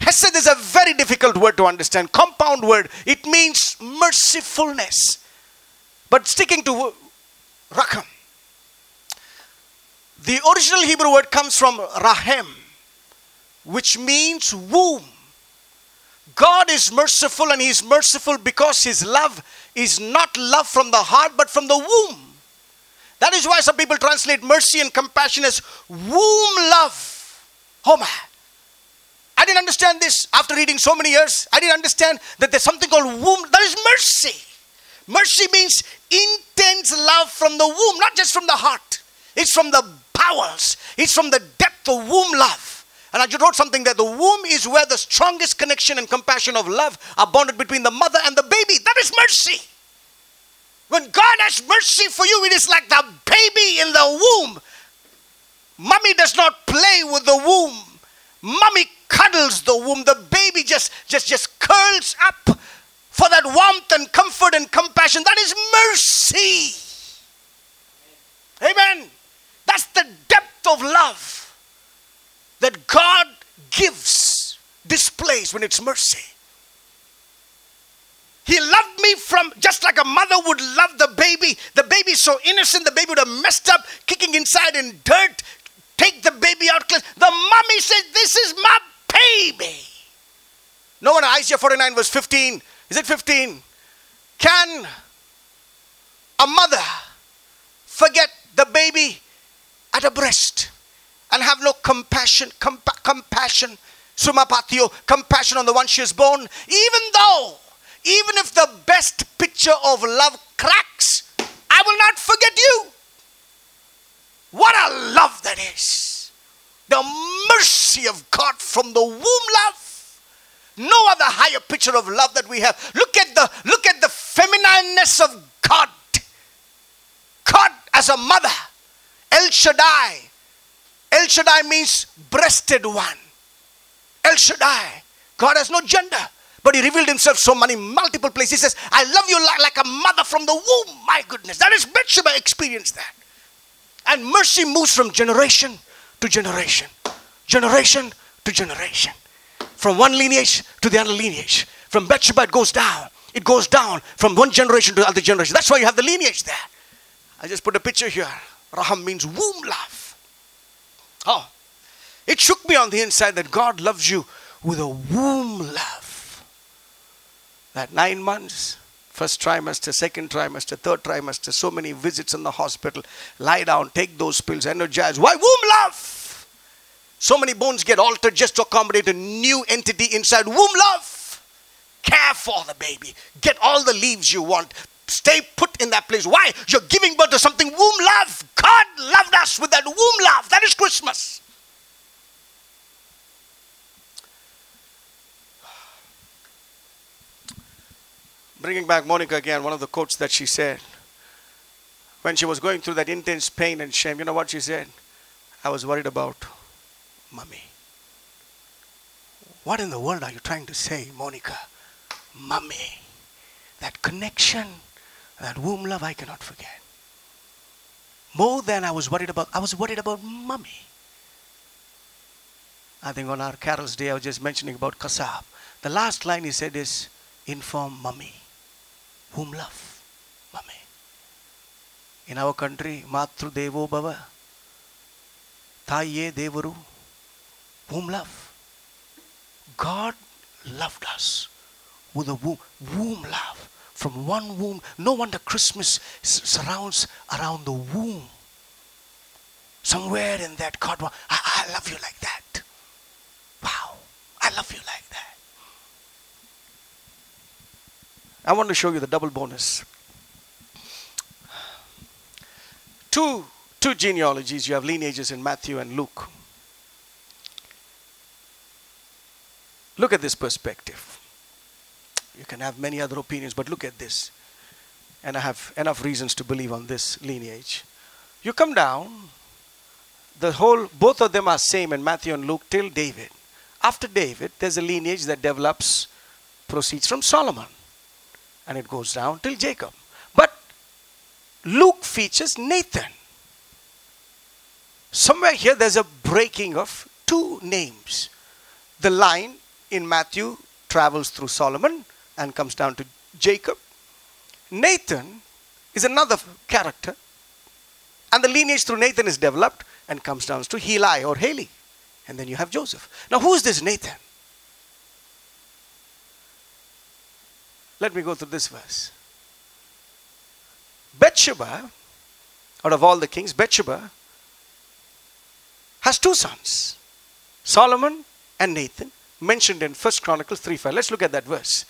Hesed is a very difficult word to understand, compound word. It means mercifulness. But sticking to Racham, the original Hebrew word comes from Rahem, which means womb. God is merciful and He is merciful because His love is not love from the heart but from the womb. That is why some people translate mercy and compassion as womb love. Oh my. I didn't understand this after reading so many years. I didn't understand that there's something called womb. That is mercy. Mercy means intense love from the womb, not just from the heart. It's from the bowels, it's from the depth of womb love. And I just wrote something that the womb is where the strongest connection and compassion of love are bonded between the mother and the baby. That is mercy. When God has mercy for you, it is like the baby in the womb. Mummy does not play with the womb. Mummy cuddles the womb. The baby just, just, just curls up for that warmth and comfort and compassion. That is mercy. Amen. That's the depth of love that God gives, displays when it's mercy. He loved me from just like a mother would love the baby. The baby's so innocent, the baby would have messed up, kicking inside in dirt, take the baby out. The mommy said, This is my baby. No one, Isaiah 49, verse 15. Is it 15? Can a mother forget the baby at a breast? and have no compassion, compa- compassion, sumapatio, compassion on the one she has born, even though, even if the best picture of love cracks, I will not forget you. What a love that is. The mercy of God from the womb love. No other higher picture of love that we have. Look at the look at the feminineness of God. God as a mother. El Shaddai, El Shaddai means breasted one. El Shaddai. God has no gender. But he revealed himself so many multiple places. He says, I love you like, a mother from the womb. My goodness. That is Bathsheba experienced that. And mercy moves from generation to generation. Generation to generation. From one lineage to the other lineage. From Bathsheba it goes down. It goes down from one generation to the other generation. That's why you have the lineage there. I just put a picture here. Raham means womb love. Oh, it shook me on the inside that God loves you with a womb love. That nine months, first trimester, second trimester, third trimester, so many visits in the hospital, lie down, take those pills, energize. Why womb love? So many bones get altered just to accommodate a new entity inside womb love. Care for the baby. Get all the leaves you want. Stay put in that place. Why? You're giving birth to something womb love. God loved us with that womb love. That is Christmas. Bringing back Monica again, one of the quotes that she said when she was going through that intense pain and shame, you know what she said? I was worried about mummy. What in the world are you trying to say, Monica? Mummy. That connection that womb love I cannot forget. More than I was worried about, I was worried about mummy. I think on our Carol's Day, I was just mentioning about Kasab. The last line he said is, inform mummy. Whom love? Mummy. In our country, Matru Devo Bhava. Taiye Devaru. Whom love? God loved us with a womb, womb love from one womb. No wonder Christmas surrounds around the womb. Somewhere in that, God, I, I love you like that. Wow, I love you like that. I want to show you the double bonus. two, two genealogies, you have lineages in Matthew and Luke. Look at this perspective. You can have many other opinions, but look at this. And I have enough reasons to believe on this lineage. You come down, the whole, both of them are same in Matthew and Luke till David. After David, there's a lineage that develops, proceeds from Solomon. And it goes down till Jacob. But Luke features Nathan. Somewhere here, there's a breaking of two names. The line in Matthew travels through Solomon and comes down to Jacob. Nathan is another character, and the lineage through Nathan is developed and comes down to Heli or Haley. And then you have Joseph. Now, who is this Nathan? Let me go through this verse. Bathsheba, out of all the kings, Bathsheba has two sons, Solomon and Nathan, mentioned in First Chronicles 3 5. Let's look at that verse.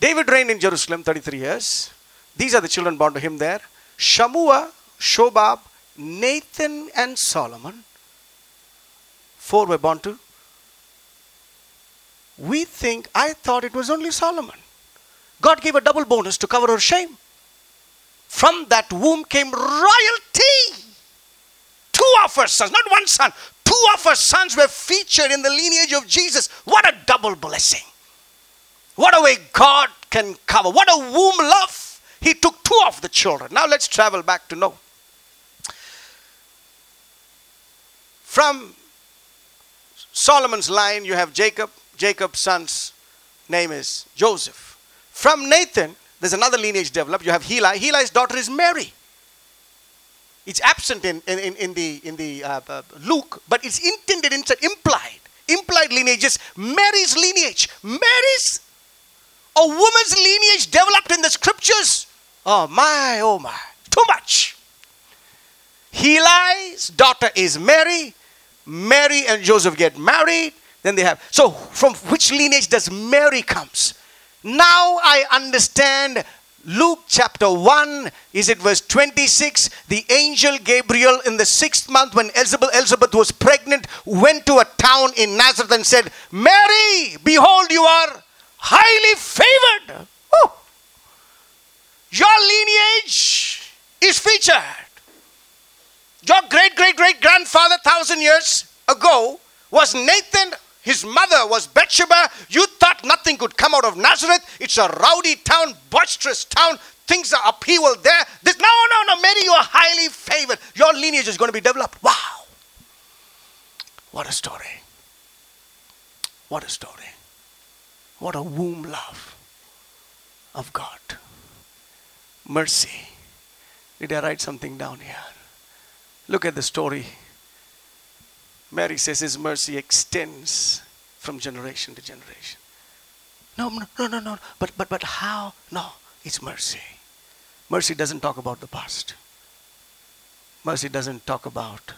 David reigned in Jerusalem 33 years. These are the children born to him there Shammua, Shobab, Nathan, and Solomon. Four were born to. We think, I thought it was only Solomon. God gave a double bonus to cover her shame. From that womb came royalty. Two of her sons, not one son, two of her sons were featured in the lineage of Jesus. What a double blessing. What a way God can cover. What a womb love. He took two of the children. Now let's travel back to Noah. From Solomon's line, you have Jacob. Jacob's son's name is Joseph. From Nathan, there's another lineage developed. You have Heli. Heli's daughter is Mary. It's absent in, in, in the, in the uh, uh, Luke, but it's intended, inside, implied. Implied lineages. Mary's lineage. Mary's a woman's lineage developed in the scriptures. Oh my, oh my, too much. Heli's daughter is Mary. Mary and Joseph get married. Then they have. So, from which lineage does Mary comes? Now I understand Luke chapter 1, is it verse 26? The angel Gabriel in the sixth month when Elizabeth, Elizabeth was pregnant went to a town in Nazareth and said, Mary, behold, you are highly favored. Oh. Your lineage is featured. Your great great great grandfather, thousand years ago, was Nathan. His mother was Bathsheba. You thought nothing could come out of Nazareth. It's a rowdy town, boisterous town. Things are upheaval there. This, no, no, no, Mary, you are highly favored. Your lineage is going to be developed. Wow. What a story. What a story. What a womb love of God. Mercy. Did I write something down here? Look at the story. Mary says his mercy extends from generation to generation. No, no, no, no. But, but, but how? No, it's mercy. Mercy doesn't talk about the past. Mercy doesn't talk about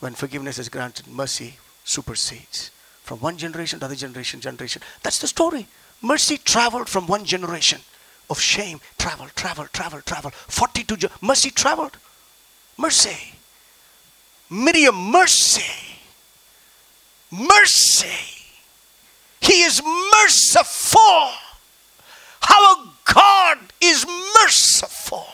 when forgiveness is granted. Mercy supersedes from one generation to other generation, generation. That's the story. Mercy traveled from one generation of shame, travel, travel, travel, travel. 42 ge- mercy traveled. Mercy. Miriam, mercy. Mercy. He is merciful. Our God is merciful.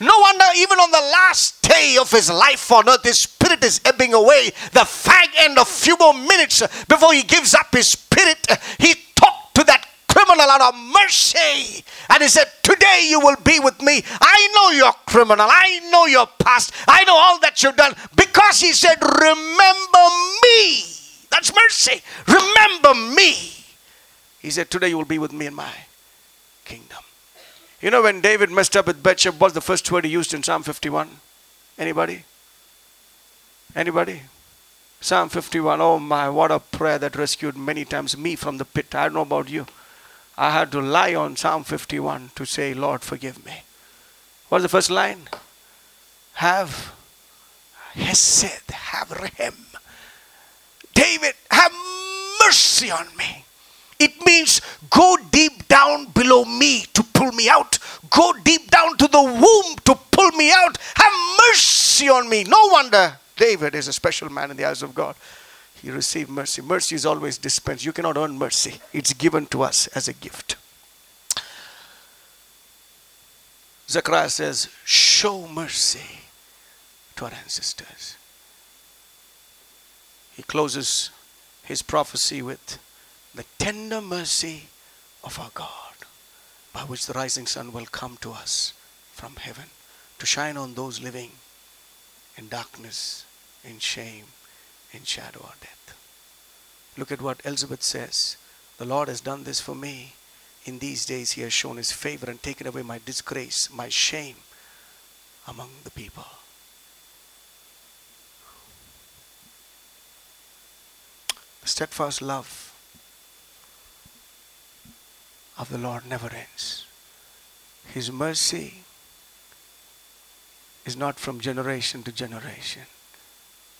No wonder, even on the last day of his life on earth, his spirit is ebbing away. The fag end of few more minutes before he gives up his spirit, he talked to that criminal out of mercy. And he said, Today you will be with me. I know you're criminal. I know your past. I know all that you've done. Because he said, Remember me. That's mercy. Remember me. He said, Today you will be with me in my kingdom. You know when David messed up with Bathsheba, what's the first word he used in Psalm 51? Anybody? Anybody? Psalm 51. Oh my, what a prayer that rescued many times me from the pit. I don't know about you. I had to lie on Psalm 51 to say, Lord, forgive me. What's the first line? Have Hesed, have Rehem. David, have mercy on me. It means go deep down below me to pull me out. Go deep down to the womb to pull me out. Have mercy on me. No wonder David is a special man in the eyes of God. He received mercy. Mercy is always dispensed. You cannot earn mercy, it's given to us as a gift. Zechariah says, Show mercy to our ancestors. He closes his prophecy with the tender mercy of our God, by which the rising sun will come to us from heaven to shine on those living in darkness, in shame, in shadow or death. Look at what Elizabeth says. The Lord has done this for me. In these days, He has shown His favor and taken away my disgrace, my shame among the people. The steadfast love of the Lord never ends. His mercy is not from generation to generation.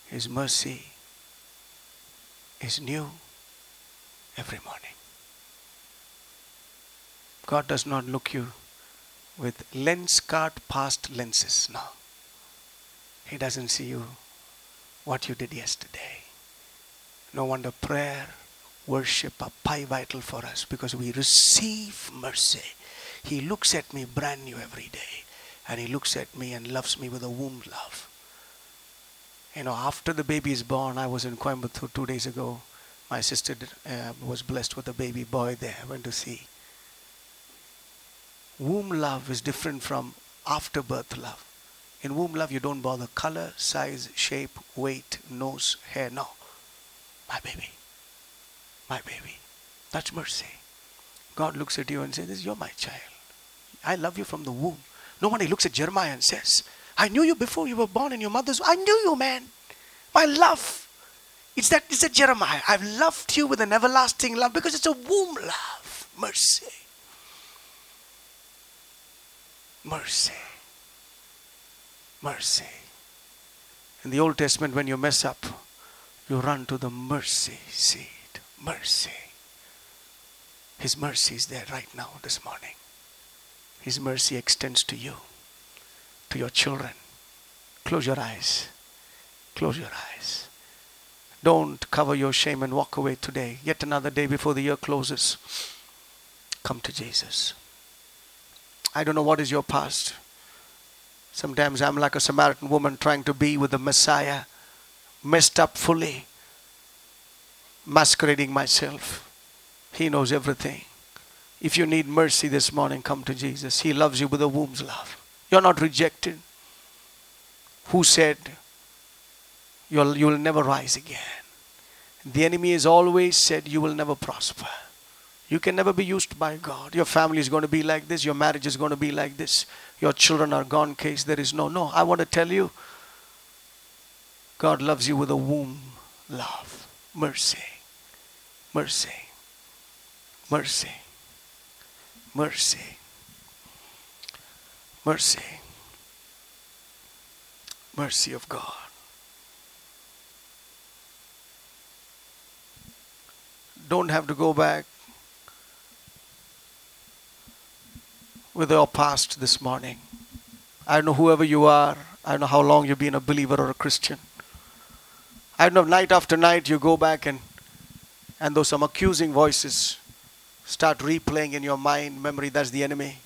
His mercy is new every morning. God does not look you with lens cart past lenses now. He doesn't see you what you did yesterday. No wonder prayer, worship are pie vital for us because we receive mercy. He looks at me brand new every day and he looks at me and loves me with a womb love. You know, after the baby is born, I was in Coimbatore two days ago. My sister uh, was blessed with a baby boy there. I went to see. Womb love is different from after birth love. In womb love, you don't bother color, size, shape, weight, nose, hair. No. My baby. My baby. That's mercy. God looks at you and says, You're my child. I love you from the womb. No one looks at Jeremiah and says, I knew you before you were born in your mother's. womb. I knew you, man. My love. It's that it's a Jeremiah. I've loved you with an everlasting love because it's a womb love. Mercy. Mercy. Mercy. In the Old Testament, when you mess up, you run to the mercy seat. Mercy. His mercy is there right now this morning. His mercy extends to you, to your children. Close your eyes. Close your eyes. Don't cover your shame and walk away today. Yet another day before the year closes. Come to Jesus. I don't know what is your past. Sometimes I'm like a Samaritan woman trying to be with the Messiah, messed up fully, masquerading myself. He knows everything. If you need mercy this morning, come to Jesus. He loves you with a womb's love. You're not rejected. Who said you'll, you'll never rise again? The enemy has always said you will never prosper. You can never be used by God. Your family is going to be like this. Your marriage is going to be like this. Your children are gone case. There is no. No, I want to tell you God loves you with a womb love. Mercy. Mercy. Mercy. Mercy. Mercy. Mercy of God. Don't have to go back with your past this morning. I know whoever you are. I know how long you've been a believer or a Christian. I know, night after night you go back and and those some accusing voices start replaying in your mind memory that's the enemy.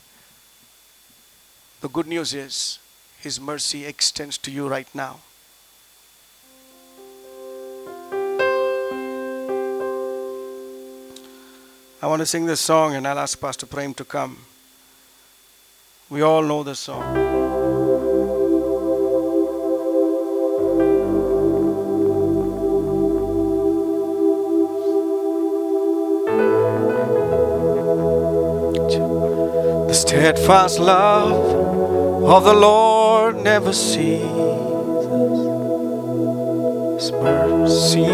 The good news is his mercy extends to you right now. I want to sing this song and i'll ask pastor prem to come. We all know this song steadfast love of the Lord never ceases. His mercy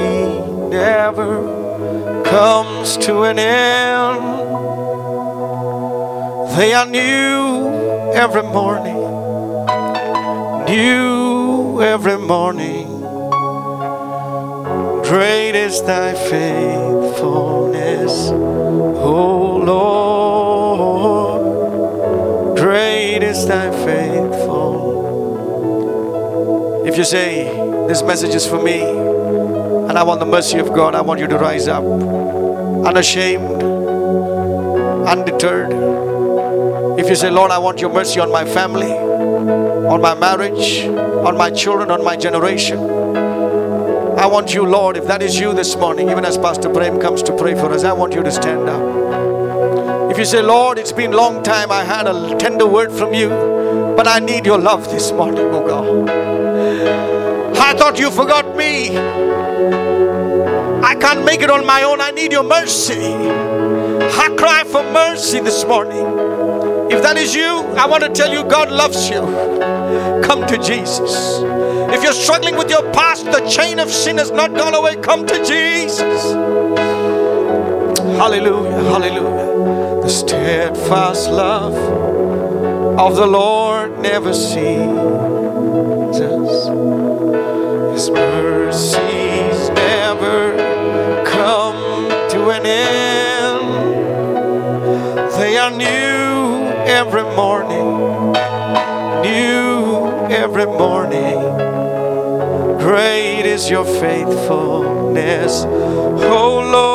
never comes to an end. They are new every morning, new every morning. Great is thy faithfulness, O Lord. Is thy faithfulness. If you say, This message is for me, and I want the mercy of God, I want you to rise up unashamed, undeterred. If you say, Lord, I want your mercy on my family, on my marriage, on my children, on my generation. I want you, Lord, if that is you this morning, even as Pastor Prem comes to pray for us, I want you to stand up. If you say, Lord, it's been a long time, I had a tender word from you, but I need your love this morning, oh God. I thought you forgot me. I can't make it on my own. I need your mercy. I cry for mercy this morning. If that is you, I want to tell you God loves you. Come to Jesus. If you're struggling with your past, the chain of sin has not gone away. Come to Jesus. Hallelujah. Hallelujah. The steadfast love of the Lord never ceases. His mercies never come to an end. They are new every morning, new every morning. Great is your faithfulness, oh Lord.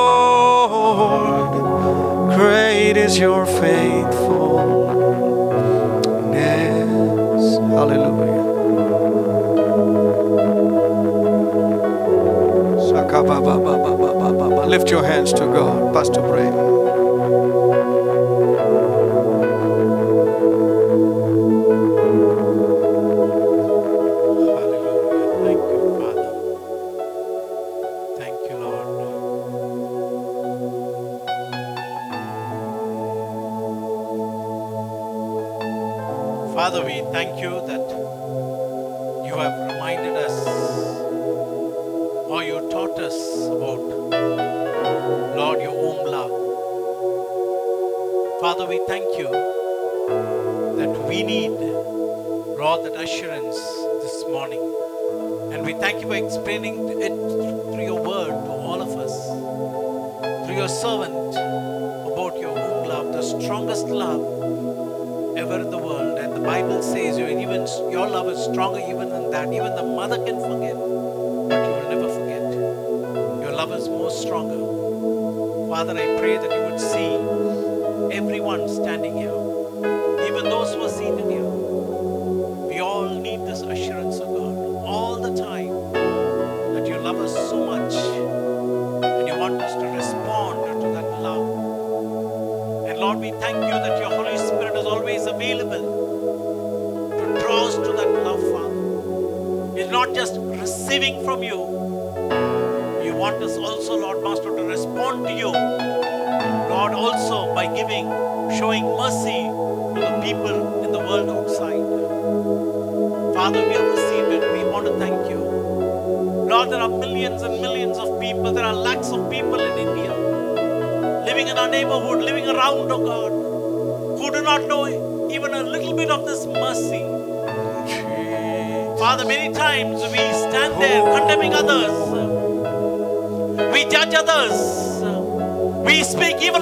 Great is your faithfulness. Hallelujah. Lift your hands to God, Pastor Pray.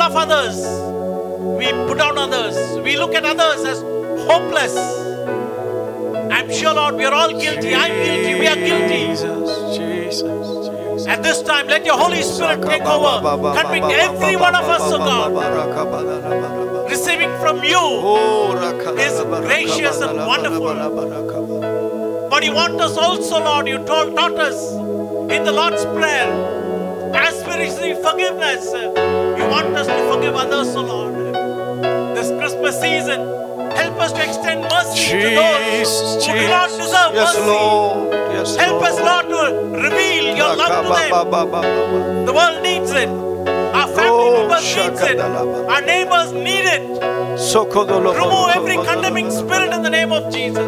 Of others, we put down others, we look at others as hopeless. I'm sure, Lord, we are all guilty. I'm guilty. We are guilty. Jesus, Jesus, Jesus. At this time, let your Holy Spirit take over. Convict every one of us, oh God. Receiving from you is gracious and wonderful. But you want us also, Lord, you told, taught us in the Lord's Prayer, as we receive forgiveness, want us to forgive others, oh Lord. This Christmas season, help us to extend mercy to those who do not deserve Yes, mercy. Lord. Yes, Help us, Lord. Lord, to reveal your love to them. The world needs it. Our family Oh, members needs it. Our neighbors need it. Remove every condemning spirit in the name of Jesus.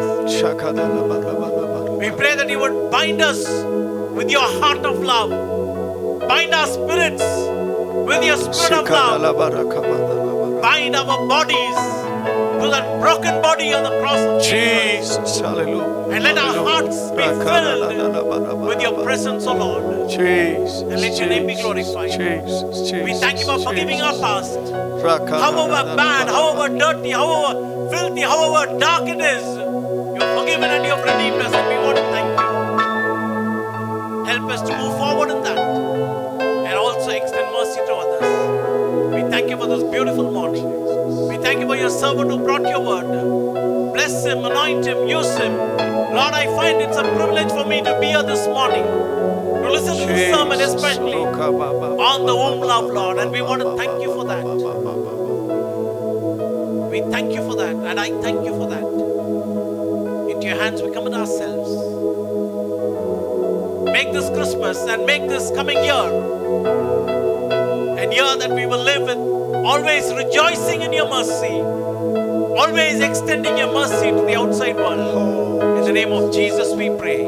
We pray that you would bind us with your heart of love. Bind our spirits with your spirit of love. Bind our bodies to that broken body on the cross of Jesus. Hallelujah. And let our hearts be filled with your presence, O Lord. Jesus. And let your name be glorified. Jesus. We thank you for forgiving our past. However bad, however dirty, however filthy, however dark it is, you have forgiven and you have redeemed us, and we want to thank you. Help us to move forward in that extend mercy to others. We thank you for those beautiful mornings. We thank you for your servant who brought your word. Bless him, anoint him, use him. Lord, I find it's a privilege for me to be here this morning to listen to the sermon, especially oh, on the womb love, Lord. And we want to thank you for that. We thank you for that. And I thank you for that. Into your hands we commit ourselves make this Christmas and make this coming year a year that we will live with, always rejoicing in your mercy, always extending your mercy to the outside world. In the name of Jesus we pray.